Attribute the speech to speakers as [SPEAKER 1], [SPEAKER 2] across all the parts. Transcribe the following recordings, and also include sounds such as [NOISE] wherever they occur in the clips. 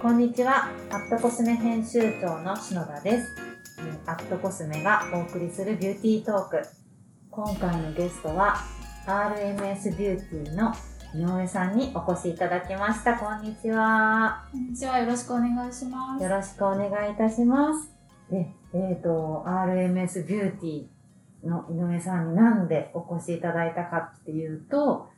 [SPEAKER 1] こんにちは。アットコスメ編集長の篠田です。アットコスメがお送りするビューティートーク。今回のゲストは RMS ビューティーの井上さんにお越しいただきました。こんにちは。
[SPEAKER 2] こんにちは。よろしくお願いします。
[SPEAKER 1] よろしくお願いいたします。で、えっ、と、RMS ビューティーの井上さんになんでお越しいただいたかっていうと、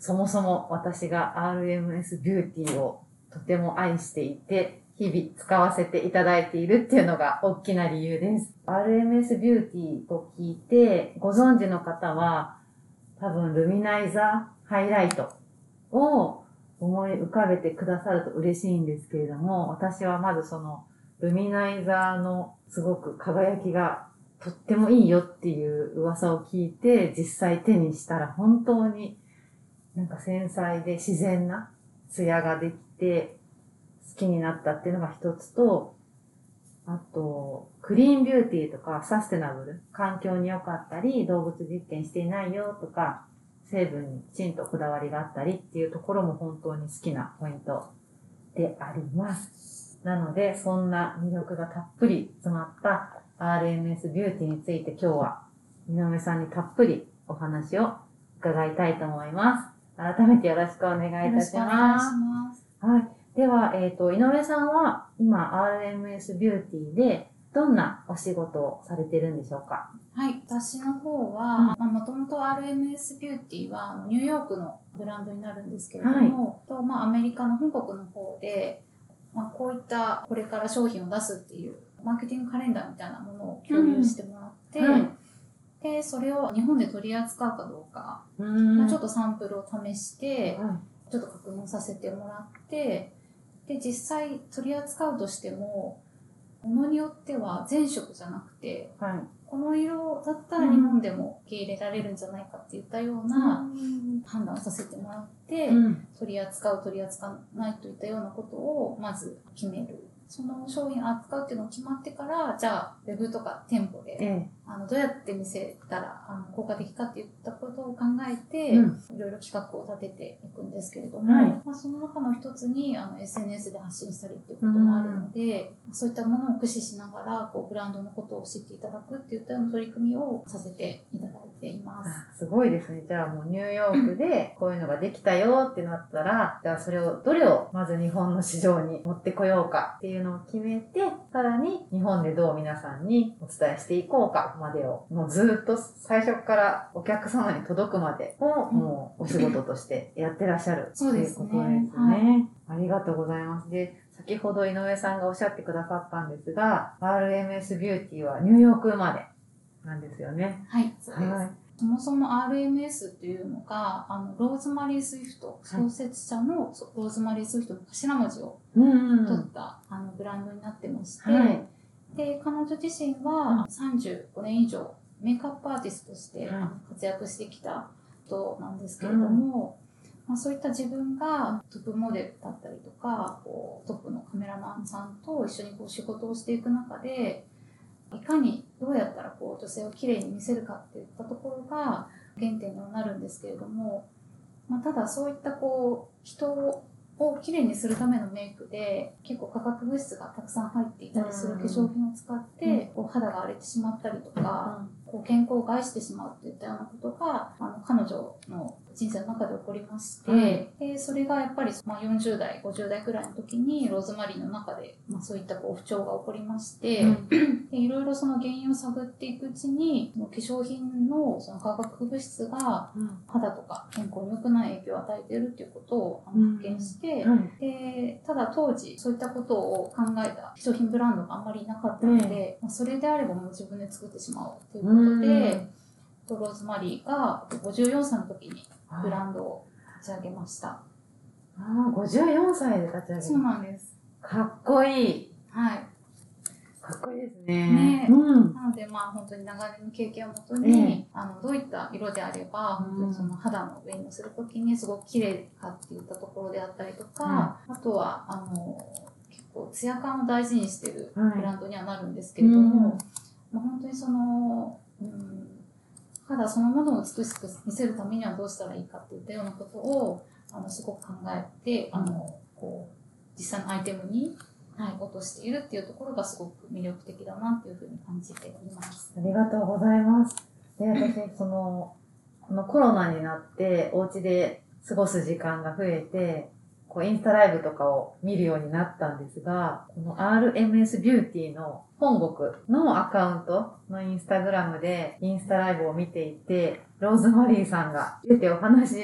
[SPEAKER 1] そもそも私が RMS ビューティーをとても愛していて、日々使わせていただいているっていうのが大きな理由です。RMS ビューティーと聞いて、ご存知の方は、多分ルミナイザーハイライトを思い浮かべてくださると嬉しいんですけれども、私はまずそのルミナイザーのすごく輝きがとってもいいよっていう噂を聞いて、実際手にしたら本当になんか繊細で自然なツヤができて好きになったっていうのが一つと、あと、クリーンビューティーとかサステナブル、環境に良かったり、動物実験していないよとか、成分にきちんとこだわりがあったりっていうところも本当に好きなポイントであります。なので、そんな魅力がたっぷり詰まった RMS ビューティーについて今日は井上さんにたっぷりお話を伺いたいと思います。改めてよろしくお願いいたしま
[SPEAKER 2] します。
[SPEAKER 1] す。はい。では、えっ、と、井上さんは今 RMS ビューティーでどんなお仕事をされてるんでしょうか？
[SPEAKER 2] はい。私の方は、まあ、もともと RMS ビューティーはニューヨークのブランドになるんですけれども、とまあ、アメリカの本国の方で、まあ、こういったこれから商品を出すっていうマーケティングカレンダーみたいなものを共有してもらって、
[SPEAKER 1] はい
[SPEAKER 2] で、それを日本で取り扱うかどうか、まあ、ちょっとサンプルを試して、
[SPEAKER 1] は
[SPEAKER 2] ちょっと確認させてもらって、で、実際取り扱うとしても、ものによっては全色じゃなくて、
[SPEAKER 1] い。はい。
[SPEAKER 2] この色だったら日本でも受け入れられるんじゃないかっていったような判断をさせてもらって、
[SPEAKER 1] うん。
[SPEAKER 2] 取り扱う取り扱わないといったようなことをまず決める。その商品を扱うっていうのを決まってから、じゃあ、ウェブとか店舗で、
[SPEAKER 1] ええ。
[SPEAKER 2] あの、どうやって見せたらあの効果的かっていったことを考えて、
[SPEAKER 1] うん
[SPEAKER 2] いろいろ企画を立てていくんですけれども、
[SPEAKER 1] はい
[SPEAKER 2] まあ、その中の一つにあの SNS で発信したりっていうこともあるので、そういったものを駆使しながらこうブランドのことを知っていただくっていったような取り組みをさせていただいています。
[SPEAKER 1] あすごいですね。じゃあもうニューヨークでこういうのができたよってなったら、じゃあそれを、どれをまず日本の市場に持ってこようかっていうのを決めて、さらに日本でどう皆さんにお伝えしていこうかまでを、もうずっと最初からお客様に届くまでをもうお仕事としてやってらっしゃるということですね。ありがとうございます。で、先ほど井上さんがおっしゃってくださったんですが、RMS ビューティーはニューヨーク生まれなんですよね。
[SPEAKER 2] はい、そうです。
[SPEAKER 1] はい。
[SPEAKER 2] そもそも RMS っていうのが、あの、ローズマリー・スウィフト、創設者のそローズマリー・スウィフトの頭文字を
[SPEAKER 1] うん
[SPEAKER 2] 取った、あのブランドになってまして、
[SPEAKER 1] はい
[SPEAKER 2] で彼女自身は35年以上メイクアップアーティストとして、活躍してきた人なんですけれども、まあ、そういった自分がトップモデルだったりとかこうトップのカメラマンさんと一緒にこう仕事をしていく中でいかにどうやったらこう女性をきれいに見せるかっていったところが原点にはなるんですけれども、まあ、ただそういったこう人ををきれいにするためのメイクで結構化学物質がたくさん入っていたりする化粧品を使って、こう肌が荒れてしまったりとか、こう健康を害してしまうといったようなことがあの彼女の人生の中で起こりまして、
[SPEAKER 1] はい。
[SPEAKER 2] でそれがやっぱり、まあ、40代50代くらいの時にローズマリーの中で、まあ、そういったこう不調が起こりまして、
[SPEAKER 1] うん。
[SPEAKER 2] でいろいろその原因を探っていくうちにその化粧品のその化学物質が肌とか健康に良くない影響を与えているっていうことを発見して、
[SPEAKER 1] はい
[SPEAKER 2] でただ当時そういったことを考えた化粧品ブランドがあんまりなかったので、まあ、それであればもう自分で作ってしまおうということで、ローズマリーが54歳の時にブランドを立ち上げました。
[SPEAKER 1] ああ、54歳で立ち上げ
[SPEAKER 2] そう
[SPEAKER 1] た。
[SPEAKER 2] なんです。
[SPEAKER 1] かっこいい。
[SPEAKER 2] はい。
[SPEAKER 1] かっこいいですね。
[SPEAKER 2] ね
[SPEAKER 1] うん。
[SPEAKER 2] なのでまあ本当に長年の経験をもとに、
[SPEAKER 1] ええ
[SPEAKER 2] あのどういった色であれば、
[SPEAKER 1] うん
[SPEAKER 2] 本当にその肌の上にするときにすごく綺麗かっていったところであったりとか、
[SPEAKER 1] は
[SPEAKER 2] あとはあの結構ツヤ感を大事にしてる
[SPEAKER 1] はい
[SPEAKER 2] ブランドにはなるんですけれども、
[SPEAKER 1] うん
[SPEAKER 2] まあ、本当にその、うん、肌そのものを美しく見せるためにはどうしたらいいかっていったようなことをあのすごく考えて、あのこう実際のアイテムに、はい、落としているっていうところがすごく魅力的だなっていうふうに感じております。
[SPEAKER 1] ありがとうございます。で、私、その、このコロナになって、お家で過ごす時間が増えて、こう、インスタライブとかを見るようになったんですが、この RMS ビューティーの本国のアカウントのインスタグラムでインスタライブを見ていて、ローズマリーさんが出てお話し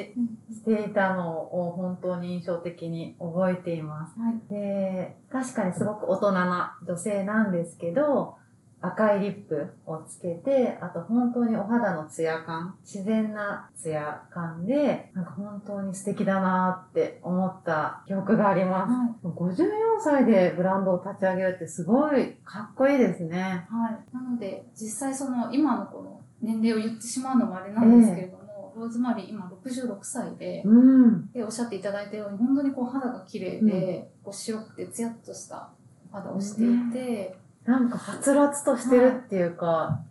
[SPEAKER 1] していたのを本当に印象的に覚えています。
[SPEAKER 2] はい。
[SPEAKER 1] で、確かにすごく大人な女性なんですけど、赤いリップをつけて、あと本当にお肌のツヤ感、自然なツヤ感で、なんか本当に素敵だなって思った記憶があります。
[SPEAKER 2] は
[SPEAKER 1] 54歳でブランドを立ち上げるってすごいかっこいいですね。
[SPEAKER 2] い。はい。なので、実際その、今のこの年齢を言ってしまうのもあれなんですけれども、ローズマリー今66歳で、
[SPEAKER 1] うん。
[SPEAKER 2] で、おっしゃっていただいたように、本当にこう肌が綺麗で、こう白くてツヤっとしたお肌をしていて、
[SPEAKER 1] なんかはつらつとしてるっていうか、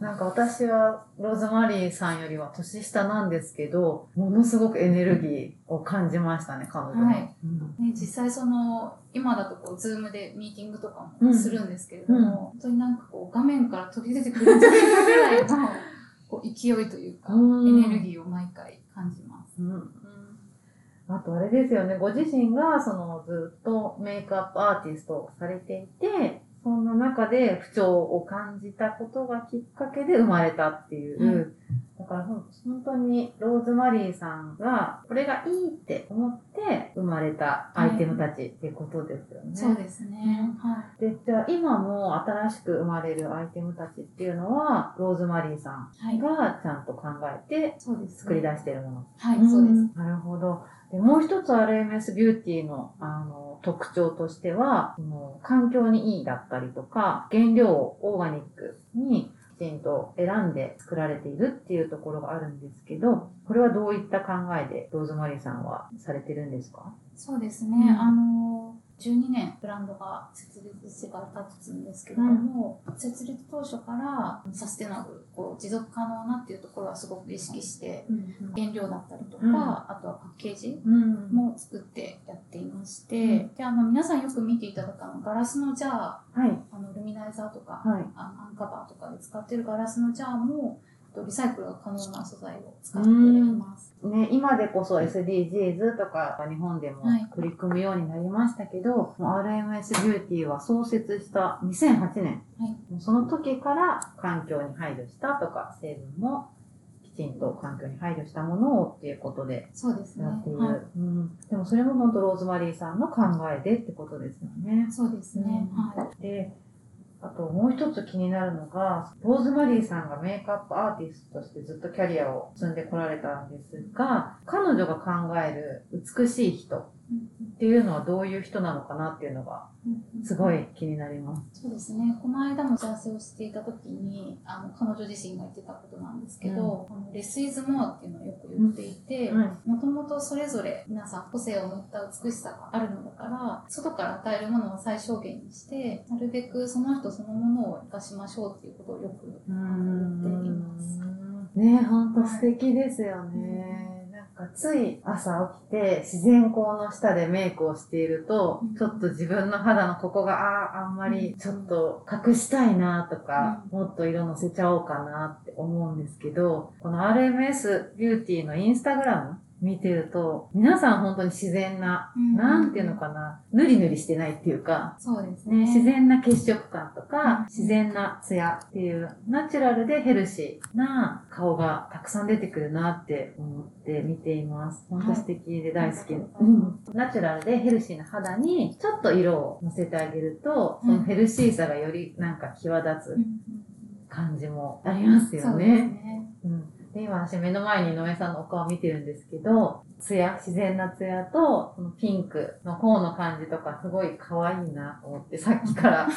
[SPEAKER 1] なんか私はローズマリーさんよりは年下なんですけど、ものすごくエネルギーを感じましたね、彼女の。
[SPEAKER 2] はい。
[SPEAKER 1] うん。
[SPEAKER 2] ね、実際その、今だとこう、 Zoom でミーティングとか
[SPEAKER 1] うん
[SPEAKER 2] もするんですけれども、
[SPEAKER 1] うん。
[SPEAKER 2] 本当になんかこう、画面から飛び出てくるんじゃないかぐらいの、こう、勢いというか、
[SPEAKER 1] うん。
[SPEAKER 2] エネルギーを毎回感じます。
[SPEAKER 1] うん。あとあれですよね、ご自身がそのずっとメイクアップアーティストをされていて、そんな中で不調を感じたことがきっかけで生まれたっていう、
[SPEAKER 2] はい
[SPEAKER 1] だから本当にローズマリーさんがこれがいいって思って生まれたアイテムたちっていうことですよね。
[SPEAKER 2] そうですね。は
[SPEAKER 1] で、じゃあ今も新しく生まれるアイテムたちっていうのは、ローズマリーさ
[SPEAKER 2] い。はい。
[SPEAKER 1] んがちゃんと考えて作り出しているもの。
[SPEAKER 2] はい、そうです。
[SPEAKER 1] んなるほど。でもう一つ RMS ビューティーのあの特徴としては、その環境にいいだったりとか、原料をオーガニックにきちんと選んで作られているっていうところがあるんですけど、これはどういった考えでローズマリーさんはされてるんですか？
[SPEAKER 2] そうですね。
[SPEAKER 1] うん
[SPEAKER 2] あの、12年ブランドが設立してから経つんですけれども、設立当初からサステナブル、こう持続可能なっていうところはすごく意識して、原料だったりとか、
[SPEAKER 1] うん
[SPEAKER 2] あとはパッケージ
[SPEAKER 1] うん。
[SPEAKER 2] も作ってやっていまして、で、あの、皆さんよく見ていただくあの、ガラスのジャー、
[SPEAKER 1] はい。
[SPEAKER 2] あの、ルミナイザーとか、
[SPEAKER 1] はい。
[SPEAKER 2] あのアンカバーとかで使ってるガラスのジャーも、とリサイクルが可能な素材を使っています。
[SPEAKER 1] ね、今でこそ SDGs とか日本でも
[SPEAKER 2] はい
[SPEAKER 1] 取り組むようになりましたけど、もう RMS ビューティーは創設した2008年、
[SPEAKER 2] はい
[SPEAKER 1] その時から環境に配慮したとか、成分もきちんと環境に配慮したものをっていうことで
[SPEAKER 2] そうですね。
[SPEAKER 1] やっている。
[SPEAKER 2] はい。
[SPEAKER 1] うん、でもそれも本当ローズマリーさんの考えでってことですよね。
[SPEAKER 2] そうですね。
[SPEAKER 1] うん
[SPEAKER 2] はい。
[SPEAKER 1] で、あともう一つ気になるのが、ローズマリーさんがメイクアップアーティストとしてずっとキャリアを積んでこられたんですが、彼女が考える美しい人。っていうのはどういう人なのかなっていうのがすごい気になります。
[SPEAKER 2] そうですね。この間も打ち合わせをしていた時に、あの、彼女自身が言ってたことなんですけど、あのレスイズモアっていうのをよく言っていて、
[SPEAKER 1] うん
[SPEAKER 2] もともとそれぞれ皆さん個性を持った美しさがあるのだから、外から与えるものを最小限にして、なるべくその人そのものを活かしましょうっていうことをよく
[SPEAKER 1] う
[SPEAKER 2] 言っています。
[SPEAKER 1] ねえ、ほんと素敵ですよね。つい朝起きて自然光の下でメイクをしていると、
[SPEAKER 2] うん。
[SPEAKER 1] ちょっと自分の肌のここがああ、あんまりちょっと隠したいなとか、もっと色のせちゃおうかなって思うんですけど、この RMS ビューティーのインスタグラム見てると、皆さん本当に自然な、
[SPEAKER 2] うん
[SPEAKER 1] なんていうのかな、ぬりぬりしてないっていうか、
[SPEAKER 2] そうですね。
[SPEAKER 1] ね、自然な血色感と
[SPEAKER 2] うん
[SPEAKER 1] か、自然なツヤっていう、ナチュラルでヘルシーな顔がたくさん出てくるなって思って見ています。本当素敵で大好き。
[SPEAKER 2] はい
[SPEAKER 1] うんナチュラルでヘルシーな肌にちょっと色を乗せてあげると、
[SPEAKER 2] うん
[SPEAKER 1] そのヘルシーさがよりなんか際立
[SPEAKER 2] うん
[SPEAKER 1] つ感じもありますよ
[SPEAKER 2] そうです
[SPEAKER 1] ね。
[SPEAKER 2] ね。
[SPEAKER 1] うんで今私目の前に井上さんのお顔見てるんですけど、ツヤ、自然なツヤと、このピンクの方の感じとかすごい可愛いなと思ってさっきから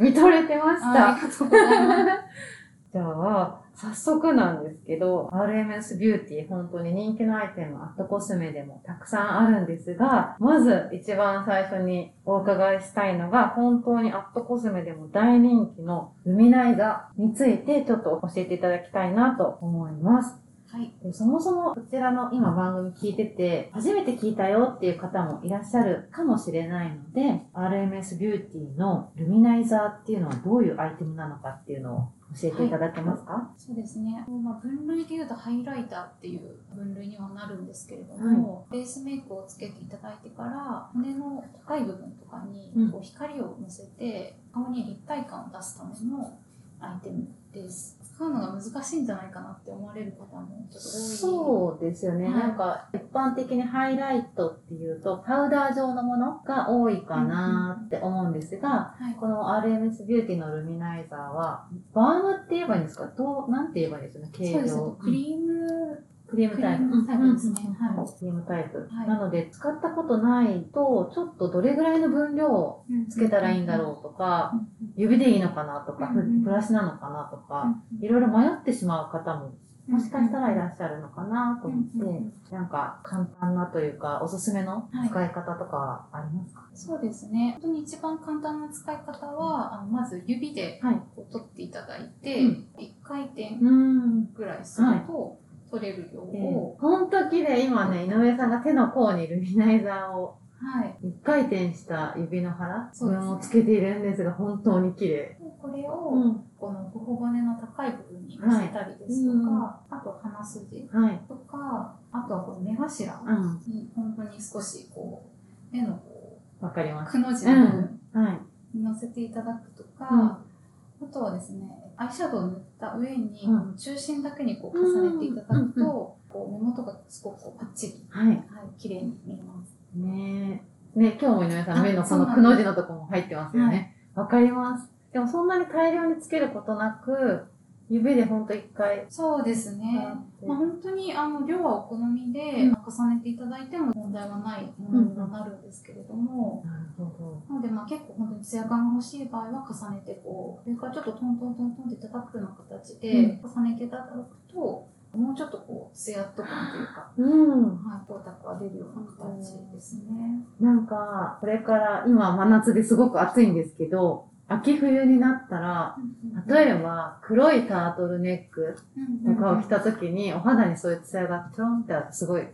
[SPEAKER 1] 見とれてました。[LAUGHS]
[SPEAKER 2] あありがとうございます。[LAUGHS]
[SPEAKER 1] じゃあ、早速なんですけど、RMS ビューティー本当に人気のアイテム、アットコスメでもたくさんあるんですが、まず一番最初にお伺いしたいのが、本当にアットコスメでも大人気のルミナイザについてちょっと教えていただきたいなと思います。
[SPEAKER 2] はい。
[SPEAKER 1] でそもそもこちらの今番組聞いてて、初めて聞いたよっていう方もいらっしゃるかもしれないので、RMS ビューティーのルミナイザーっていうのはどういうアイテムなのかっていうのを教えていただけますか、
[SPEAKER 2] そうですね。まあ、分類で言うとハイライターっていう分類にはなるんですけれども、ベースメイクをつけていただいてから、骨の高い部分とかに
[SPEAKER 1] うん。
[SPEAKER 2] こう光を乗せて、顔に立体感を出すためのアイテムです。使うのが難しいんじゃないかなって思われる方もちょっと多い。
[SPEAKER 1] そうですよね、
[SPEAKER 2] はい
[SPEAKER 1] なんか一般的にハイライトっていうとパウダー状のものが多いかなって思うんですが、
[SPEAKER 2] はい。
[SPEAKER 1] この RMS ビューティーのルミナイザーはバームって言えばいいんですか？どうなんて言えばいいんですかね？形
[SPEAKER 2] そうです。クリーム、
[SPEAKER 1] クリームタイプ。
[SPEAKER 2] クリームタイプですね。はい。
[SPEAKER 1] クリームタイプ。
[SPEAKER 2] はい。
[SPEAKER 1] なので、使ったことないと、ちょっとどれぐらいの分量をつけたらいいんだろうとか、指でいいのかなとか、
[SPEAKER 2] うんうん。
[SPEAKER 1] ブラシなのかなと
[SPEAKER 2] うん
[SPEAKER 1] か、いろいろ迷ってしまう方も、もしかしたらいらっしゃるのかなと思って、
[SPEAKER 2] うんうんうん。
[SPEAKER 1] なんか簡単なというか、おすすめの
[SPEAKER 2] はい。
[SPEAKER 1] 使い方とかありますか、
[SPEAKER 2] そうですね。本当に一番簡単な使い方は、あのまず指で
[SPEAKER 1] はい。
[SPEAKER 2] こう取っていただいて、
[SPEAKER 1] うん。
[SPEAKER 2] 一回転
[SPEAKER 1] うん。
[SPEAKER 2] ぐらいすると取れる量を、
[SPEAKER 1] ほんと綺麗。今ね、井上さんが手の甲にルミナイザーを
[SPEAKER 2] はい。
[SPEAKER 1] 一回転した指の腹
[SPEAKER 2] そうですね
[SPEAKER 1] 分をつけているんですが、本当に綺麗。
[SPEAKER 2] でこれを、
[SPEAKER 1] うん。
[SPEAKER 2] この頬骨の高い部分に乗せたりですとか、あと鼻筋
[SPEAKER 1] はい。
[SPEAKER 2] とか、あとはこの目頭
[SPEAKER 1] うん。
[SPEAKER 2] に本当に少しこう、目のこ
[SPEAKER 1] わかり
[SPEAKER 2] う、
[SPEAKER 1] ます。
[SPEAKER 2] くの字の部分
[SPEAKER 1] はい。
[SPEAKER 2] に乗せていただくとか、
[SPEAKER 1] うん
[SPEAKER 2] あとはですね、アイシャドウを塗った上に、中心だけにこう重ねていただくと、
[SPEAKER 1] うん
[SPEAKER 2] こう目元がすごくこうパッチリ、
[SPEAKER 1] はい。
[SPEAKER 2] はい、綺麗に見えます。
[SPEAKER 1] ねえ。ね今日も井上さん、
[SPEAKER 2] あ
[SPEAKER 1] 目のこの
[SPEAKER 2] そうなんです
[SPEAKER 1] くの字のとこも入ってますよね。わ、かります。でもそんなに大量につけることなく、指でほんと一回。
[SPEAKER 2] そうですね。まあ、本当にあの量はお好みで
[SPEAKER 1] うん
[SPEAKER 2] 重ねていただいても問題はないものにはなるんですけれども、
[SPEAKER 1] なるほ
[SPEAKER 2] なのでまあ結構本当にツヤ感が欲しい場合は重ねてこう、それからちょっとトントントントンって叩くような形で重ねていただくと、もうちょっとこう、ツヤっと感というか、
[SPEAKER 1] ど。うん。
[SPEAKER 2] はい、光沢が出るような形ですね。
[SPEAKER 1] なんか、これから、今真夏ですごく暑いんですけど、秋冬になったら、例えば黒いタートルネックとかを着た時に、お肌にそういうツヤがちょんってあって、すごい、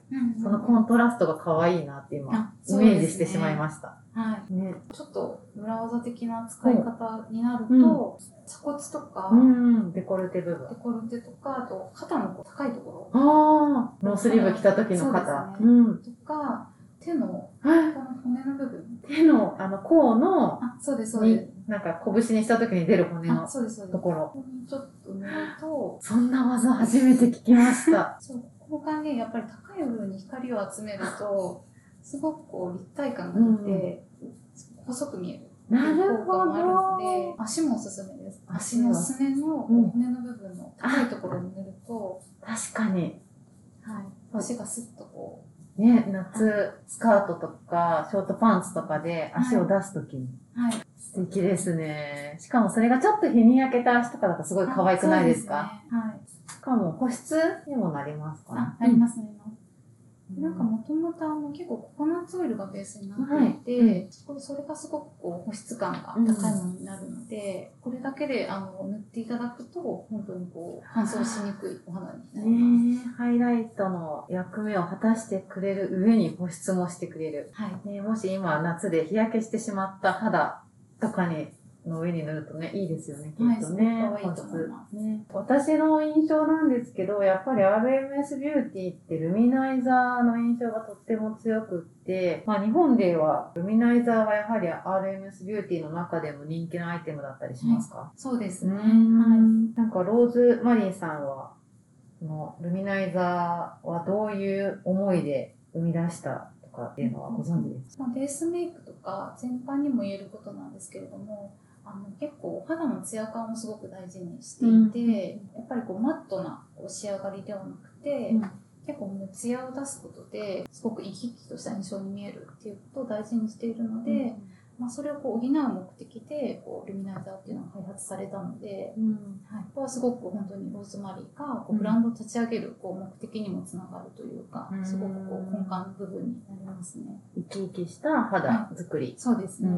[SPEAKER 1] そのコントラストが可愛いなって今、
[SPEAKER 2] あ
[SPEAKER 1] イメージしてしまいました。
[SPEAKER 2] はい。
[SPEAKER 1] ね。
[SPEAKER 2] ちょっと裏技的な使い方になると、
[SPEAKER 1] うん
[SPEAKER 2] 鎖骨とか、
[SPEAKER 1] うん、デコルテ部分
[SPEAKER 2] デ。コルテとか、あと肩の高いとこ
[SPEAKER 1] ああ、ノースリーブ着た時の肩。
[SPEAKER 2] そうね
[SPEAKER 1] うん。
[SPEAKER 2] ろとか、手の、こ
[SPEAKER 1] はい
[SPEAKER 2] の骨の部分。
[SPEAKER 1] 手の、あの、甲の、
[SPEAKER 2] あ、そうです、そうです
[SPEAKER 1] に。、なんか拳にした時に出る骨
[SPEAKER 2] あ、
[SPEAKER 1] の。ところ。
[SPEAKER 2] ここにちょっと塗ると、
[SPEAKER 1] そんな技初めて聞きました。[LAUGHS]
[SPEAKER 2] そう、ここがね、やっぱり高い部分に光を集めると、すごくこう立体感が出て、細く見える。
[SPEAKER 1] なるほ
[SPEAKER 2] 効果もあるの
[SPEAKER 1] ど。
[SPEAKER 2] で、足もおすすめです。
[SPEAKER 1] 足
[SPEAKER 2] 足のすねの
[SPEAKER 1] うん
[SPEAKER 2] 骨の部分の高いところに塗ると、
[SPEAKER 1] 確かに。
[SPEAKER 2] はい、足がスッとこ
[SPEAKER 1] ね、夏、スカートとか、ショートパンツとかで足を出すときに。
[SPEAKER 2] う、はい。
[SPEAKER 1] 素敵ですね。しかもそれがちょっと日に焼けた足とかだとすごい可愛くないですか？
[SPEAKER 2] ねはい。
[SPEAKER 1] しかも保湿にもなりますか？
[SPEAKER 2] あ、あります、あります。
[SPEAKER 1] うん
[SPEAKER 2] なんかもともとあの結構ココナッツオイルがベースになっていて、
[SPEAKER 1] はい
[SPEAKER 2] それがすごくこう保湿感が高いものになるので、これだけであの塗っていただくと本当にこう乾燥しにくいお肌になります。
[SPEAKER 1] ねえ、ハイライトの役目を果たしてくれる上に保湿もしてくれる。
[SPEAKER 2] はい。
[SPEAKER 1] ね、もし今夏で日焼けしてしまった肌とかに、の上に塗るとね、いいですよね、き
[SPEAKER 2] はい
[SPEAKER 1] っとね。
[SPEAKER 2] すごく可愛いと思います。
[SPEAKER 1] 私の印象なんですけど、やっぱり RMS ビューティーってルミナイザーの印象がとっても強くって、まあ日本ではルミナイザーはやはり RMS ビューティーの中でも人気のアイテムだったりしますか、
[SPEAKER 2] そうですね。はい。
[SPEAKER 1] んなんかローズマリーさんは、このルミナイザーはどういう思いで生み出したとかっていうのはご存知ですか、
[SPEAKER 2] まあ、ベースメイクとか全般にも言えることなんですけれども、あの結構お肌のツヤ感をすごく大事にしていて、やっぱりこうマットなこう仕上がりではなくて、
[SPEAKER 1] うん。
[SPEAKER 2] 結構もうツヤを出すことですごく生き生きとした印象に見えるっていうことを大事にしているので、まあ、それをこう補う目的でこうルミナイザーっていうのが開発されたので、
[SPEAKER 1] うん。
[SPEAKER 2] はい、ここはすごく本当にローズマリーがこうブランドを立ち上げるこう目的にもつながるというか、
[SPEAKER 1] うん。
[SPEAKER 2] すごくこう根幹の部分になりますね。
[SPEAKER 1] 生き生きした肌作り。う
[SPEAKER 2] そうですね。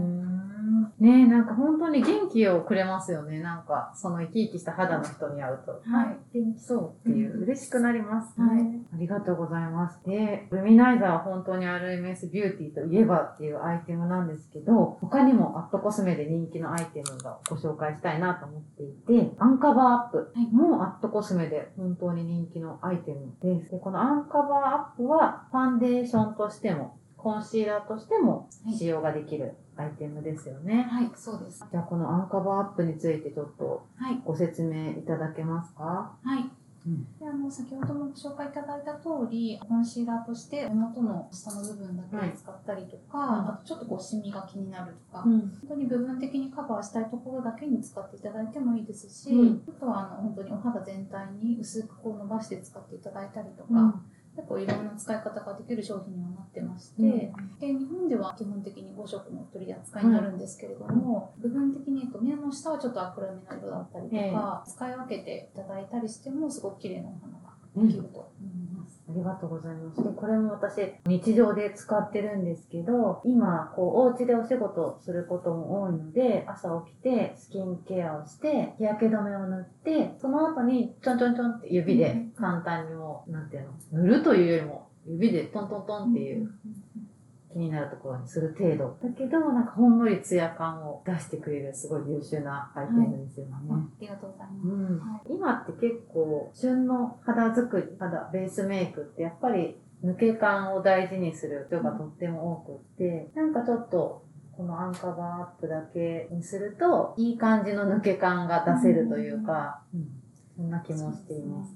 [SPEAKER 1] んねえ、なんか本当に元気をくれますよね。なんか、その生き生きした肌の人に会うと。
[SPEAKER 2] はい。
[SPEAKER 1] 元気そうっていう、
[SPEAKER 2] うん
[SPEAKER 1] 嬉しくなりますね、
[SPEAKER 2] はい
[SPEAKER 1] ありがとうございます。で、ルミナイザーは本当に RMS ビューティーといえばっていうアイテムなんですけど、他にもアットコスメで人気のアイテムがご紹介したいなと思っていて、アンカバーアップもアットコスメで本当に人気のアイテムです。で、このアンカバーアップはファンデーションとしても、コンシーラーとしても使用ができるアイテムですよね。
[SPEAKER 2] はい、そうです。
[SPEAKER 1] じゃあこのアンカバーアップについてちょっと
[SPEAKER 2] はい。
[SPEAKER 1] ご説明いただけますか？
[SPEAKER 2] はい。
[SPEAKER 1] うん
[SPEAKER 2] であの先ほどもご紹介いただいた通りコンシーラーとして目元の下の部分だけを使ったりとか、
[SPEAKER 1] はい
[SPEAKER 2] あとちょっとこうシミが気になるとか、
[SPEAKER 1] ん。
[SPEAKER 2] 本当に部分的にカバーしたいところだけに使っていただいてもいいですし、
[SPEAKER 1] うん
[SPEAKER 2] あとはあの本当にお肌全体に薄くこう伸ばして使っていただいたりとか、
[SPEAKER 1] うん
[SPEAKER 2] 結構いろんな使い方ができる商品にはなってまして、
[SPEAKER 1] うん。
[SPEAKER 2] で日本では基本的に5色の取り扱いになるんですけれども、部分的に目の下はちょっと暗めの色だったりとか、使い分けていただいたりしてもすごく綺麗なお花ができると。思います。
[SPEAKER 1] ありがとうございます。で、これも私、日常で使ってるんですけど、今、こう、お家でお仕事することも多いので、朝起きて、スキンケアをして、日焼け止めを塗って、その後に、ちょんちょんちょんって指で簡単にもう、なんていうの、塗るというよりも、指でトントントンっていう気になるところにする程度。だけど、なんかほんのりツヤ感を出してくれる、すごい優秀なアイテムですよね。
[SPEAKER 2] ありがとうございます。
[SPEAKER 1] うん
[SPEAKER 2] はい
[SPEAKER 1] 今って結構旬の肌作り肌ベースメイクってやっぱり抜け感を大事にする人がとっても多くって、なんかちょっとこのアンカバーアップだけにするといい感じの抜け感が出せるというか、うんそんな気もしています。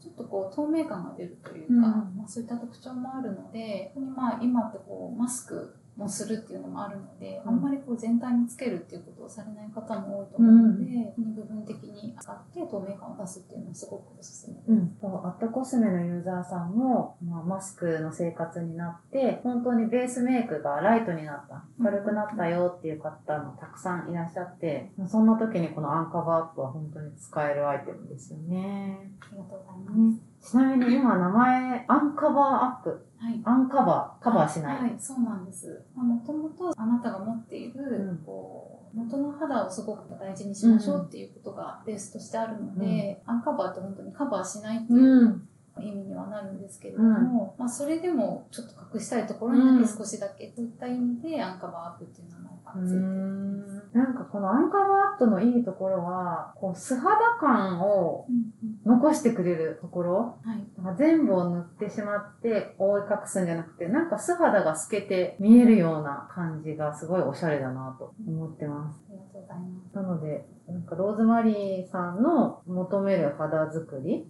[SPEAKER 2] ちょっとこう透明感が出るというか、
[SPEAKER 1] うん。
[SPEAKER 2] まあ、そういった特徴もあるので、まあ今ってこうマスクもするっていうのもあるので、
[SPEAKER 1] うん
[SPEAKER 2] あんまりこう全体につけるっていうことをされない方も多いと思うので、部分的に使って透明感を出すっていうのはすごくおすすめです。
[SPEAKER 1] うん、アットコスメのユーザーさんも、まあ、マスクの生活になって本当にベースメイクがライトになった軽くなったよっていう方もたくさんいらっしゃってそんな時にこのアンカバーアップは本当に使えるアイテムですよね。
[SPEAKER 2] ありがとうございます。
[SPEAKER 1] ちなみに今名前アンカバーアップ
[SPEAKER 2] はい。
[SPEAKER 1] uncover カバーしない、
[SPEAKER 2] はい、そうなんです。もともとあなたが持っている、
[SPEAKER 1] うん。
[SPEAKER 2] こう元の肌をすごく大事にしましょうっていうことがベースとしてあるので、 uncover って本当にカバーしないっていう
[SPEAKER 1] うん
[SPEAKER 2] 意味にはなるんですけれども、まあそれでもちょっと隠したいところにだけ少しだけ、そういった意味でアンカバーアップっていう名前が
[SPEAKER 1] う
[SPEAKER 2] ついてる。
[SPEAKER 1] んなんかこのアンカバーアップのいいところはこう素肌感を
[SPEAKER 2] うん
[SPEAKER 1] 残してくれるところ
[SPEAKER 2] うんはい。
[SPEAKER 1] なんか全部を塗ってしまって覆い隠すんじゃなくて、なんか素肌が透けて見えるような感じがすごいおしゃれだなと思ってます。
[SPEAKER 2] ありがとうございます。
[SPEAKER 1] なので、なんかローズマリーさんの求める肌作り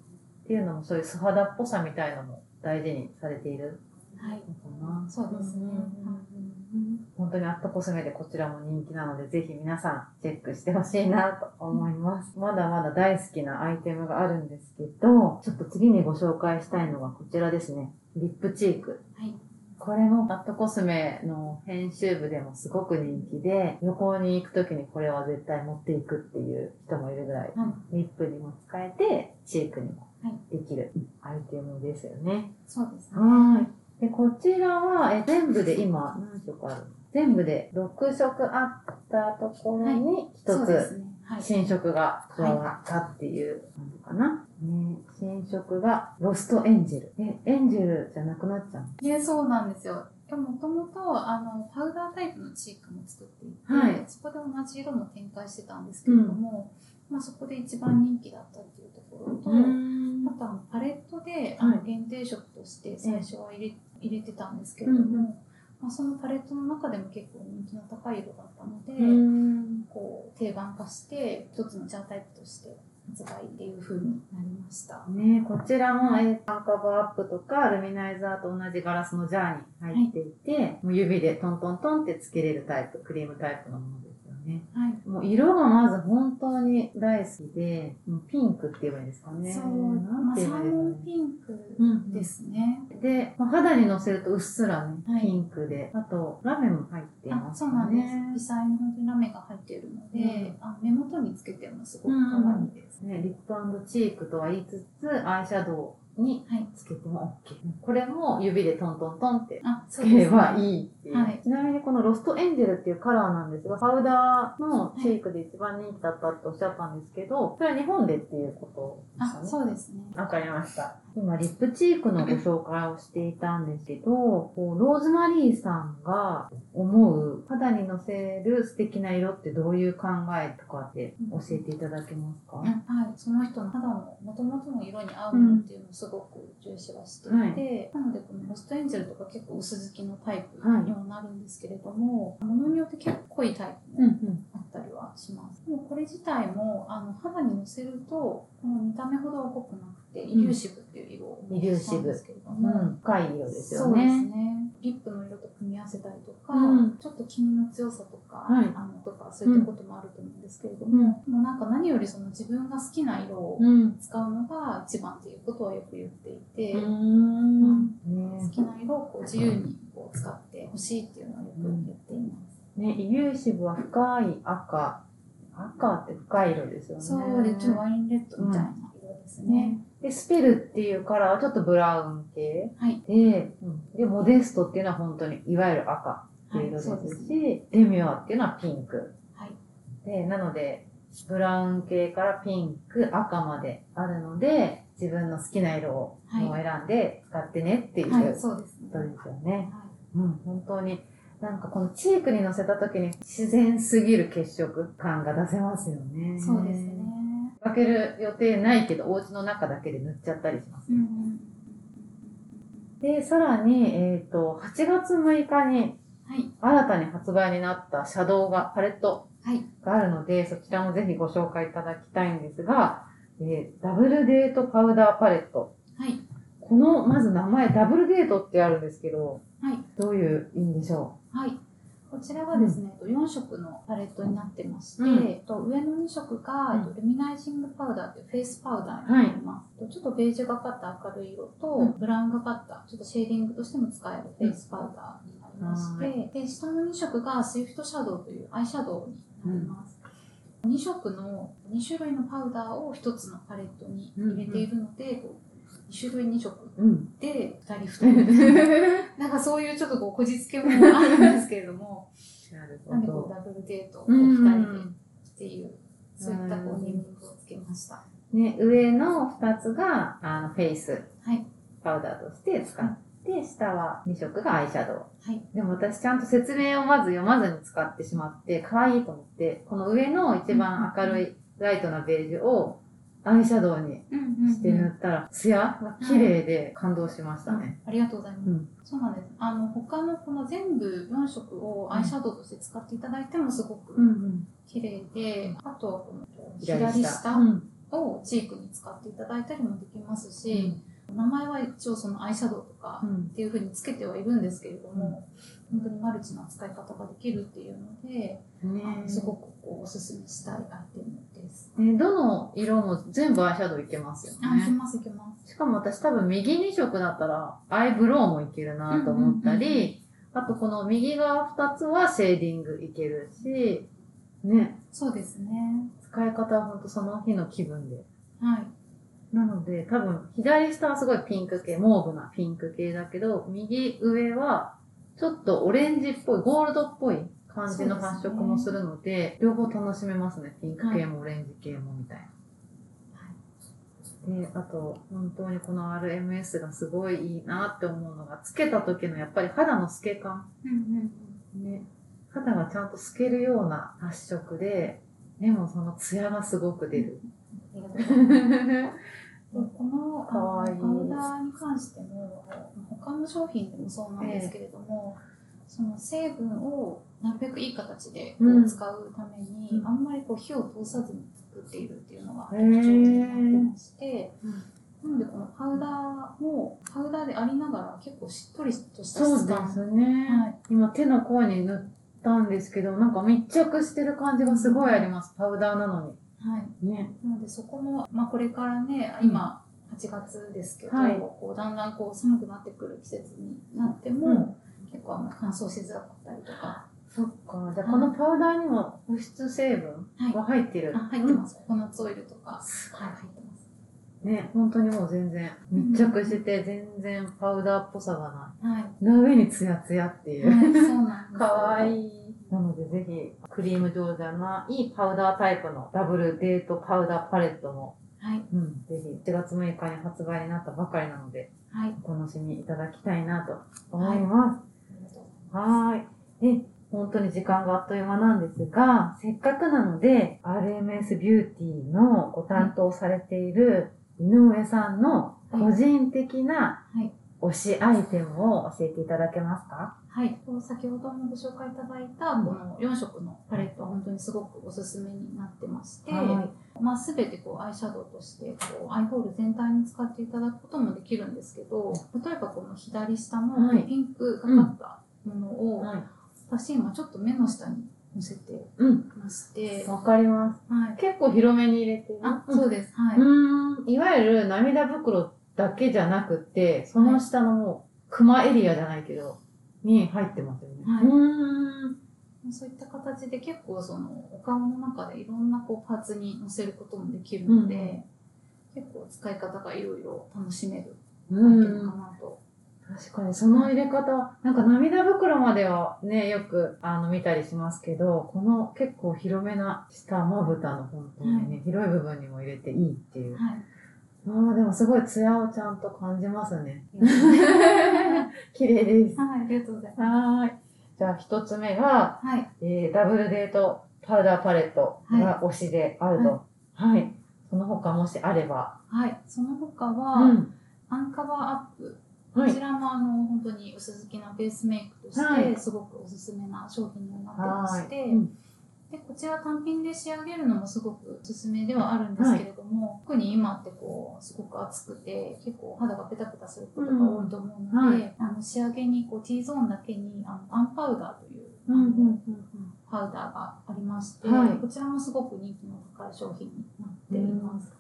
[SPEAKER 1] っていうのもそういう素肌っぽさみたいのも大事にされている
[SPEAKER 2] はい。
[SPEAKER 1] のかな。
[SPEAKER 2] そうですね。
[SPEAKER 1] 本当にアットコスメでこちらも人気なので、ぜひ皆さんチェックしてほしいなと思います。まだまだ大好きなアイテムがあるんですけど、ちょっと次にご紹介したいのがこちらですね。リップチーク。
[SPEAKER 2] はい。
[SPEAKER 1] これもアットコスメの編集部でもすごく人気で、旅行に行くときにこれは絶対持っていくっていう人もいるぐらい、
[SPEAKER 2] は
[SPEAKER 1] リップにも使えて、チークにも
[SPEAKER 2] はい
[SPEAKER 1] できるアイテムですよね。
[SPEAKER 2] そうですね。
[SPEAKER 1] はい。で、こちらは、え、全部で今、何色あるの？全部で6色あったところに、一つ。新色が加わったっていう感じかな。ね、新色が、ロストエンジェル。え、エンジェルじゃなくなっちゃうの？
[SPEAKER 2] で、そうなんですよ。もともと、あの、パウダータイプのチークも作っていて、
[SPEAKER 1] はい
[SPEAKER 2] そこで同じ色も展開してたんですけれども、まあそこで一番人気だったっていうところと、あとあのパレットで、限定色として最初は入れ,、入れてたんですけれども、
[SPEAKER 1] うんうん。
[SPEAKER 2] まあ、そのパレットの中でも結構人気の高い色だったので、
[SPEAKER 1] うん。
[SPEAKER 2] こう定番化して一つのジャータイプとして発売っていう風になりました。
[SPEAKER 1] ねこちらも、えー、アンカバーアップとか、ルミナイザーと同じガラスのジャーに入っていて、もう指でトントントンってつけれるタイプ、クリームタイプのものです。よね。
[SPEAKER 2] はい。
[SPEAKER 1] もう色がまず本当に大好きで、もうピンクって言えばいいですかね。
[SPEAKER 2] そう、まあ、サーモン。ピンク
[SPEAKER 1] うん
[SPEAKER 2] ですね。
[SPEAKER 1] で、まあ肌にのせるとうっすらね、
[SPEAKER 2] はい
[SPEAKER 1] ピンクで、あとラメも入ってます
[SPEAKER 2] そうなんです。
[SPEAKER 1] ね
[SPEAKER 2] 実。際に本当にラメが入っているので、あ目元につけてもすごく可愛いです。
[SPEAKER 1] ね、リップチークとは言いつつ、アイシャドウに
[SPEAKER 2] はい。
[SPEAKER 1] つけても OK。これも指でトントントンって
[SPEAKER 2] あ、
[SPEAKER 1] つければ
[SPEAKER 2] い。
[SPEAKER 1] いいっていう。
[SPEAKER 2] はい
[SPEAKER 1] ちなみにこのロストエンジェルっていうカラーなんですが、パウダーのチークで一番人気だったっておっしゃったんですけど、それは日本でっていうことですか
[SPEAKER 2] あ、
[SPEAKER 1] ね。
[SPEAKER 2] そうですね。
[SPEAKER 1] わかりました。今、リップチークのご紹介をしていたんですけど、こうローズマリーさんが思う肌にのせる素敵な色ってどういう考えとかって教えていただけますか、
[SPEAKER 2] はい、その人の肌の元々の色に合うものっていうのをすごく重視はしていて、なのでこのロストエンジェルとか結構薄付きのタイプにはなるんですけれども、ものによって結構濃いタイプも
[SPEAKER 1] うん
[SPEAKER 2] あったりはします。でもこれ自体もあの肌にのせるとこの見た目ほどは濃くなくてイリューシブっていう色を
[SPEAKER 1] イリューシブ
[SPEAKER 2] ですけれど
[SPEAKER 1] うん。
[SPEAKER 2] も、
[SPEAKER 1] うん。深い色ですよ
[SPEAKER 2] そうです
[SPEAKER 1] ね。
[SPEAKER 2] ね。リップの色と組み合わせたりとか、
[SPEAKER 1] うん
[SPEAKER 2] ちょっと黄身の強さとか、
[SPEAKER 1] はい
[SPEAKER 2] あのとかそういったこともあると思うんですけれども、もうなんか何よりその自分が好きな色を
[SPEAKER 1] うん。
[SPEAKER 2] 使うのが一番っていうことはよく言っていて、
[SPEAKER 1] うーん。
[SPEAKER 2] 好
[SPEAKER 1] ね
[SPEAKER 2] きな色をこう自由にこう使ってほしいっていうのはよく言っ。
[SPEAKER 1] ね、イリューシブは深い赤。赤って深い色ですよね。
[SPEAKER 2] そうで、ちょっとワインレッドみたいな色ですね。
[SPEAKER 1] で、スペルっていうカラーはちょっとブラウン系。
[SPEAKER 2] はい。
[SPEAKER 1] で、で、モデストっていうのは本当に、いわゆる赤っていう色ですし、
[SPEAKER 2] はい
[SPEAKER 1] デミュアっていうのはピンク。
[SPEAKER 2] はい。
[SPEAKER 1] で、なので、ブラウン系からピンク、赤まであるので、自分の好きな色を選んで使ってねっていう
[SPEAKER 2] はい、
[SPEAKER 1] こ
[SPEAKER 2] そうですね。
[SPEAKER 1] とですよね。
[SPEAKER 2] は
[SPEAKER 1] うん、本当に。なんかこのチークに乗せた時に自然すぎる血色感が出せますよね。
[SPEAKER 2] い。そうですね。。
[SPEAKER 1] かける予定ないけど、お家の中だけで塗っちゃったりします。
[SPEAKER 2] うんうん。
[SPEAKER 1] で、さらに、えっ、と、8月6日に
[SPEAKER 2] はい。
[SPEAKER 1] 新たに発売になったシャドウが、パレット
[SPEAKER 2] はい。
[SPEAKER 1] があるので、そちらもぜひご紹介いただきたいんですが、えーダブルデートパウダーパレット。
[SPEAKER 2] はい。
[SPEAKER 1] この、まず名前、ダブルデートってあるんですけど、
[SPEAKER 2] はい。
[SPEAKER 1] どういう意味でしょ
[SPEAKER 2] はい。こちらはですね、4色のパレットになってまして、
[SPEAKER 1] うん。
[SPEAKER 2] と上の2色が、
[SPEAKER 1] うん
[SPEAKER 2] えっとルミナイジングパウダーというフェイスパウダーになります。ちょっとベージュがかった明るい色と、
[SPEAKER 1] うん。
[SPEAKER 2] ブラウンがかったちょっとシェーディングとしても使えるフェイスパウダーになりまして、
[SPEAKER 1] は
[SPEAKER 2] で下の2色がスイフトシャドウというアイシャドウになります。2色の2種類のパウダーを1つのパレットに入れているので、こう2種類2色
[SPEAKER 1] ううん。
[SPEAKER 2] で2人2人 [LAUGHS] なんかそういうちょっとこうこじつけもあるんですけれども、
[SPEAKER 1] なる
[SPEAKER 2] なんでこう
[SPEAKER 1] ほど。
[SPEAKER 2] ダブルデートを
[SPEAKER 1] う
[SPEAKER 2] 2人で
[SPEAKER 1] ん
[SPEAKER 2] っていう、そういったこうネーミングをつけました。
[SPEAKER 1] ね、上の2つが、あの、フェイス
[SPEAKER 2] はい。
[SPEAKER 1] パウダーとして使って、下は2色がアイシャドウ。
[SPEAKER 2] はい。
[SPEAKER 1] でも私ちゃんと説明をまず読まずに使ってしまって、可愛いと思って、この上の一番明るいライトなベージュをアイシャドウにして塗ったら、ツヤが綺麗で感動しましたね。
[SPEAKER 2] ありがとうございます。
[SPEAKER 1] うん。
[SPEAKER 2] そうなんです。あの、他のこの全部4色をアイシャドウとして使っていただいてもすごく
[SPEAKER 1] ん
[SPEAKER 2] 綺麗で、あとはこの
[SPEAKER 1] 左
[SPEAKER 2] 左
[SPEAKER 1] 下
[SPEAKER 2] をチークに使っていただいたりもできますし、名前は一応そのアイシャドウとか
[SPEAKER 1] うん
[SPEAKER 2] っていう風につけてはいるんですけれども、本当にマルチな使い方ができるっていうので、すごくこうおすすめしたいアイテムです。
[SPEAKER 1] ねどの色も全部アイシャドウいけますよ
[SPEAKER 2] あ、いけ
[SPEAKER 1] ね。
[SPEAKER 2] ますいけます。
[SPEAKER 1] しかも私多分右2色だったらアイブロウもいけるなと思った
[SPEAKER 2] うんうんうん
[SPEAKER 1] り、あとこの右側2つはシェーディングいけるし、ね、
[SPEAKER 2] そうですね。
[SPEAKER 1] 使い方はほんとその日の気分で。
[SPEAKER 2] はい。
[SPEAKER 1] なので多分左下はすごいピンク系、モーブなピンク系だけど、右上はちょっとオレンジっぽい、ゴールドっぽい感じの発色もするので、両方楽しめますね。ピンク系もオレンジ系もみたいな。で、あと、本当にこの RMS がすごいいいなって思うのが、つけた時のやっぱり肌の透け感。ね。肌がちゃんと透けるような発色で、でもそのツヤがすごく出る。
[SPEAKER 2] ありがとうございます。でこのパウダーに関しても他の商品でもそうなんですけれども、その成分をなるべくいい形で使うために、
[SPEAKER 1] うん。
[SPEAKER 2] あんまりこう火を通さずに作っているっていうのが特徴になってまして、
[SPEAKER 1] うん
[SPEAKER 2] なのでこのパウダーもパウダーでありながら結構しっとりとした
[SPEAKER 1] そう
[SPEAKER 2] 質感
[SPEAKER 1] ですね。
[SPEAKER 2] はい。
[SPEAKER 1] 今手の甲に塗ったんですけど、なんか密着してる感じがすごいあります。パウダーなの
[SPEAKER 2] はい。
[SPEAKER 1] に。ね。
[SPEAKER 2] なのでそこも、まあこれからね、今、8月ですけど、
[SPEAKER 1] はい
[SPEAKER 2] こうだんだんこう寒くなってくる季節になっても、
[SPEAKER 1] うん
[SPEAKER 2] 結構あの乾燥しづらかったりとか、
[SPEAKER 1] そっか。じゃあこのパウダーにも保湿成分
[SPEAKER 2] はい
[SPEAKER 1] が入ってる？
[SPEAKER 2] あ入ってます。ココナッツオイルとか、
[SPEAKER 1] す
[SPEAKER 2] はい、入ってます。
[SPEAKER 1] ね、本当にもう全然密着して全然パウダーっぽさがな
[SPEAKER 2] はい。
[SPEAKER 1] い。の上にツヤツヤっていう。
[SPEAKER 2] はい、そうなんです。[LAUGHS]
[SPEAKER 1] かわ
[SPEAKER 2] い。
[SPEAKER 1] いい。なのでぜひ、クリーム状じゃないパウダータイプのダブルデートパウダーパレットも、
[SPEAKER 2] はい。
[SPEAKER 1] うん、ぜひ1月6日に発売になったばかりなので、
[SPEAKER 2] はい。
[SPEAKER 1] お楽しみいただきたいなと思います。
[SPEAKER 2] ありがとう
[SPEAKER 1] はーい。で、本当に時間があっという間なんですが、せっかくなので、RMS ビューティーのご担当されている井上さんの個人的な
[SPEAKER 2] はい
[SPEAKER 1] 推しアイテムを教えていただけますか？
[SPEAKER 2] はい、先ほどもご紹介いただいたこの4色のパレットは本当にすごくおすすめになってまして、まあ、全てこうアイシャドウとしてこうアイホール全体に使っていただくこともできるんですけど例えばこの左下の
[SPEAKER 1] はい
[SPEAKER 2] ピンクがかったものを、
[SPEAKER 1] はい。
[SPEAKER 2] 私今ちょっと目の下に乗せて
[SPEAKER 1] うん。
[SPEAKER 2] まして、
[SPEAKER 1] わかります。
[SPEAKER 2] はい、
[SPEAKER 1] 結構広めに入れてる。
[SPEAKER 2] あそうです、はい。
[SPEAKER 1] いわゆる涙袋だけじゃなくて、その下のもう、クマエリアじゃないけど、に入ってますよね。
[SPEAKER 2] はいう
[SPEAKER 1] ーん。
[SPEAKER 2] そういった形で結構そのお顔の中でいろんなこうパーツに乗せることもできるので、結構使い方がいろいろ楽しめるアイテムかなと。
[SPEAKER 1] 確かに、その入れ方、なんか涙袋まではね、よくあの見たりしますけど、この結構広めな下まぶたの本当にね、広い部分にも入れていいっていう。
[SPEAKER 2] はい。
[SPEAKER 1] ああ、でもすごいツヤをちゃんと感じますね。[LAUGHS] 綺麗です。
[SPEAKER 2] はい、ありがとうございます。
[SPEAKER 1] はーい。じゃあ一つ目が、
[SPEAKER 2] はい。
[SPEAKER 1] えー、ダブルデートパウダーパレットが推しであると。はい。その他もしあれば。
[SPEAKER 2] はい。その他は、
[SPEAKER 1] うん。
[SPEAKER 2] アンカバーアップ。
[SPEAKER 1] はい
[SPEAKER 2] こち。らもあの、本当に薄付きなベースメイクとし
[SPEAKER 1] はい
[SPEAKER 2] て、すごくおすすめな商品になってま
[SPEAKER 1] は
[SPEAKER 2] して、
[SPEAKER 1] い。うん
[SPEAKER 2] で、こちら単品で仕上げるのもすごくおすすめではあるんですけれども、特に今ってこう、すごく暑くて、結構肌がペタペタすることが多いと思うので、
[SPEAKER 1] うんはい。
[SPEAKER 2] あの仕上げにこう T ゾーンだけにあのアンパウダーという、
[SPEAKER 1] うんうんうん
[SPEAKER 2] パウダーがありまして、
[SPEAKER 1] はい。
[SPEAKER 2] こちらもすごく人気の高い商品になっています。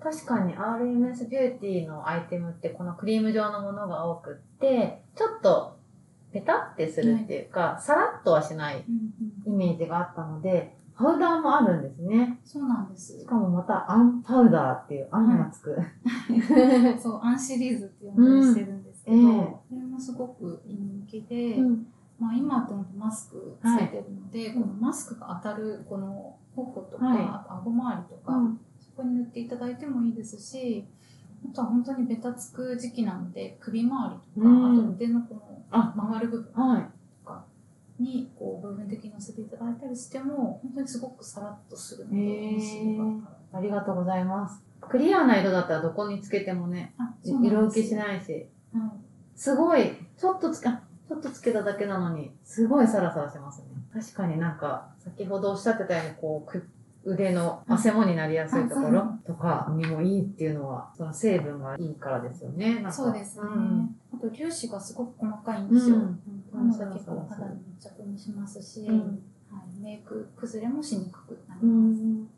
[SPEAKER 1] 確かに RMS ビューティーのアイテムってこのクリーム状のものが多くって、ちょっとペタってするっていうか、さらっとはしないイメージがあったので、パウダーもあるんですね。
[SPEAKER 2] そうなんです
[SPEAKER 1] し。かもまたアンパウダーっていうアンがつく。[LAUGHS]
[SPEAKER 2] そう、アンシリーズって呼んだりしてるんですけど、
[SPEAKER 1] うんええ
[SPEAKER 2] それもすごく人気で、
[SPEAKER 1] うん
[SPEAKER 2] まあ今ってマスクつけてるので、このマスクが当たるこの頬とか、
[SPEAKER 1] はい
[SPEAKER 2] あと顎周りとか、
[SPEAKER 1] うん
[SPEAKER 2] そこに塗っていただいてもいいですし、あとは本当にベタつく時期なので、首周りとか、
[SPEAKER 1] うん
[SPEAKER 2] あと腕のこの
[SPEAKER 1] あ
[SPEAKER 2] 曲がる部分
[SPEAKER 1] はい。
[SPEAKER 2] にこう部分的に乗せていただいたりしても、本当にすごくさらっとするので、
[SPEAKER 1] ありがとうございます。クリアな色だったらどこにつけてもね、色浮きしないし、
[SPEAKER 2] はい
[SPEAKER 1] すごい、ちょっとつけ、あちょっとつけただけなのに、すごいサラサラしますね。確かになんか、先ほどおっしゃってたように、こう、く腕の汗もになりやすいところとかにもいいっていうのは、その成分がいいからですよね。
[SPEAKER 2] そうですね。
[SPEAKER 1] うん
[SPEAKER 2] あと粒子がすごく細かいんですよ。
[SPEAKER 1] うん
[SPEAKER 2] なので結構肌に密着もしますし、
[SPEAKER 1] うん
[SPEAKER 2] はい、メイク崩れもしにくくなり
[SPEAKER 1] う
[SPEAKER 2] ます。
[SPEAKER 1] ん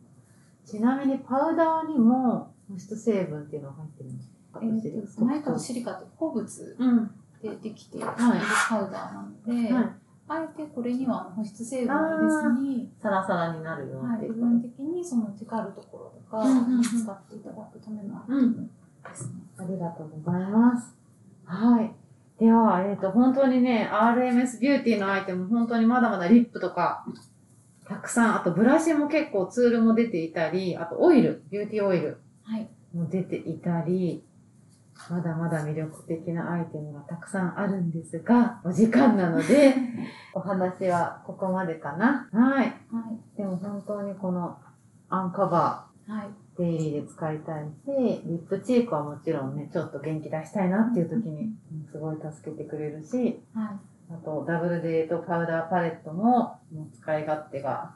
[SPEAKER 1] ちなみにパウダーにも保湿成分っていうのが入ってるんですか？
[SPEAKER 2] えーと前からシリカって鉱物
[SPEAKER 1] うん。
[SPEAKER 2] でできている
[SPEAKER 1] はい
[SPEAKER 2] パウダーなので、
[SPEAKER 1] はい。
[SPEAKER 2] あえてこれには保湿成分を入れずに、
[SPEAKER 1] サラサラになるよ
[SPEAKER 2] はい、
[SPEAKER 1] っていう
[SPEAKER 2] 部分的にそのテカるところとか使っていただくためのアイテムですね。
[SPEAKER 1] ありがとうございます。はい。では、えっ、と、本当にね、RMS ビューティーのアイテム、本当にまだまだリップとか、たくさん、あとブラシも結構ツールも出ていたり、あとオイル、ビューティーオイル
[SPEAKER 2] はい、
[SPEAKER 1] も出ていたり、まだまだ魅力的なアイテムがたくさんあるんですが、お時間なので、[LAUGHS] お話はここまでかな。はい。
[SPEAKER 2] はい、
[SPEAKER 1] でも本当にこのアンカバー、
[SPEAKER 2] はい、
[SPEAKER 1] デイリーで使いたいし、リップチークはもちろんね、ちょっと元気出したいなっていう時に、うん。すごい助けてくれるし、
[SPEAKER 2] はい、
[SPEAKER 1] あとダブルデートパウダーパレットも、もう使い勝手が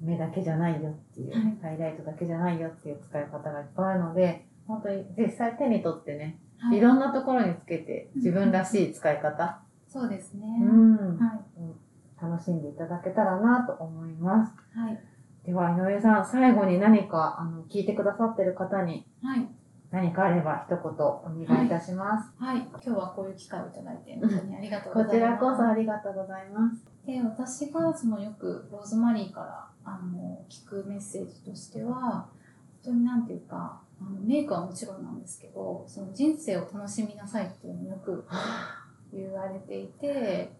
[SPEAKER 1] 目だけじゃないよっていう、
[SPEAKER 2] はい。
[SPEAKER 1] ハイライトだけじゃないよっていう使い方がいっぱいあるので、本当に実際手に取ってね、
[SPEAKER 2] はい。
[SPEAKER 1] いろんなところにつけて自分らしい使い方、
[SPEAKER 2] そうですね。
[SPEAKER 1] うん、
[SPEAKER 2] はい、
[SPEAKER 1] 楽しんでいただけたらなと思います。
[SPEAKER 2] はい。
[SPEAKER 1] では、井上さん、最後に何か、あの、聞いてくださってる方に
[SPEAKER 2] はい。
[SPEAKER 1] 何かあれば一言お願いいたします。
[SPEAKER 2] はい。今日はこういう機会をいただいて、本当にありがとうご
[SPEAKER 1] こ
[SPEAKER 2] ざいます。
[SPEAKER 1] ちらこそありがとうございます。
[SPEAKER 2] で私がそのよくローズマリーからあの聞くメッセージとしては本当になんていうかあのメイクはもちろんなんですけどその人生を楽しみなさいっていうのをよく言われていて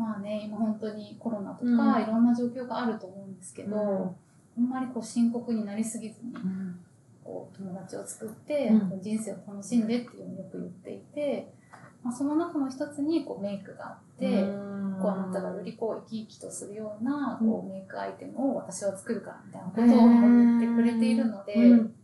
[SPEAKER 2] まあね今本当にコロナとか、
[SPEAKER 1] うん。
[SPEAKER 2] いろんな状況があると思うんですけど、
[SPEAKER 1] うん。
[SPEAKER 2] あんまりこう深刻になりすぎずに
[SPEAKER 1] うん。
[SPEAKER 2] こう友達を作って、
[SPEAKER 1] うん。
[SPEAKER 2] 人生を楽しんでっていうのをよく言っていて、まあ、その中の一つにこうメイクがあって。こうあなたがよりこう生き生きとするようなこうメイクアイテムを私は作るからみたいなことを言ってくれているので、
[SPEAKER 1] うん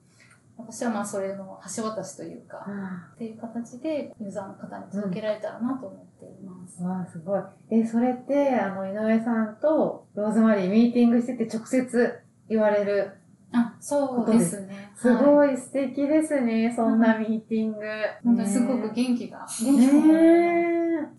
[SPEAKER 2] 私はまあそれの橋渡しというか、っていう形でユーザーの方に届けられたらなと思っています。
[SPEAKER 1] わあ、すごい。え、それって、あの、井上さんとローズマリーミーティングしてて直接言われる。
[SPEAKER 2] あ、そうですね。
[SPEAKER 1] す
[SPEAKER 2] はい
[SPEAKER 1] ごい素敵ですね、そんなミーティング。
[SPEAKER 2] 本当にすごく
[SPEAKER 1] ね
[SPEAKER 2] 元気が、元
[SPEAKER 1] ね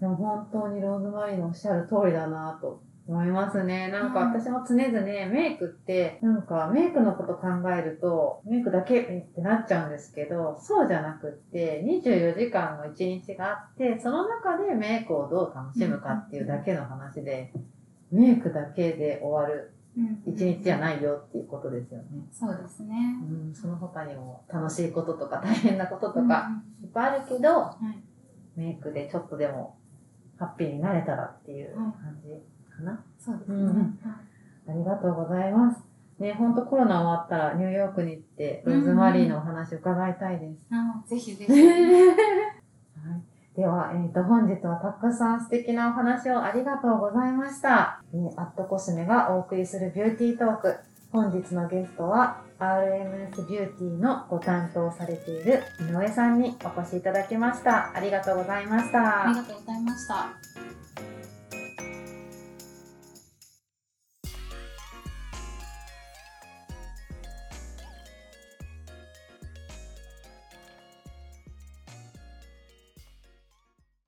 [SPEAKER 2] え
[SPEAKER 1] 本当にローズマリーのおっしゃる通りだなと思いますね。なんか
[SPEAKER 2] うん
[SPEAKER 1] 私も常々メイクって、なんかメイクのこと考えると、メイクだけってなっちゃうんですけど、そうじゃなくって、24時間の1日があって、その中でメイクをどう楽しむかっていうだけの話で、メイクだけで終わる
[SPEAKER 2] うん
[SPEAKER 1] 一日じゃないよっていうことですよね。
[SPEAKER 2] そうですね。
[SPEAKER 1] うん、その他にも楽しいこととか大変なことと
[SPEAKER 2] うん
[SPEAKER 1] かいっぱいあるけど、
[SPEAKER 2] はい
[SPEAKER 1] メイクでちょっとでもハッピーになれたらっていう感じかな。
[SPEAKER 2] そうですね。
[SPEAKER 1] うんありがとうございます。ね、ほんとコロナ終わったらニューヨークに行ってローズマリーのお話伺いたいです。
[SPEAKER 2] あぜひぜひ。[LAUGHS]
[SPEAKER 1] はい、では、えっ、と、本日はたくさん素敵なお話をありがとうございました。えーアットコスメがお送りするビューティートーク。本日のゲストは RMS ビューティーのご担当されている井上さんにお越しいただきました。ありがとうございました。
[SPEAKER 2] ありがとうございました。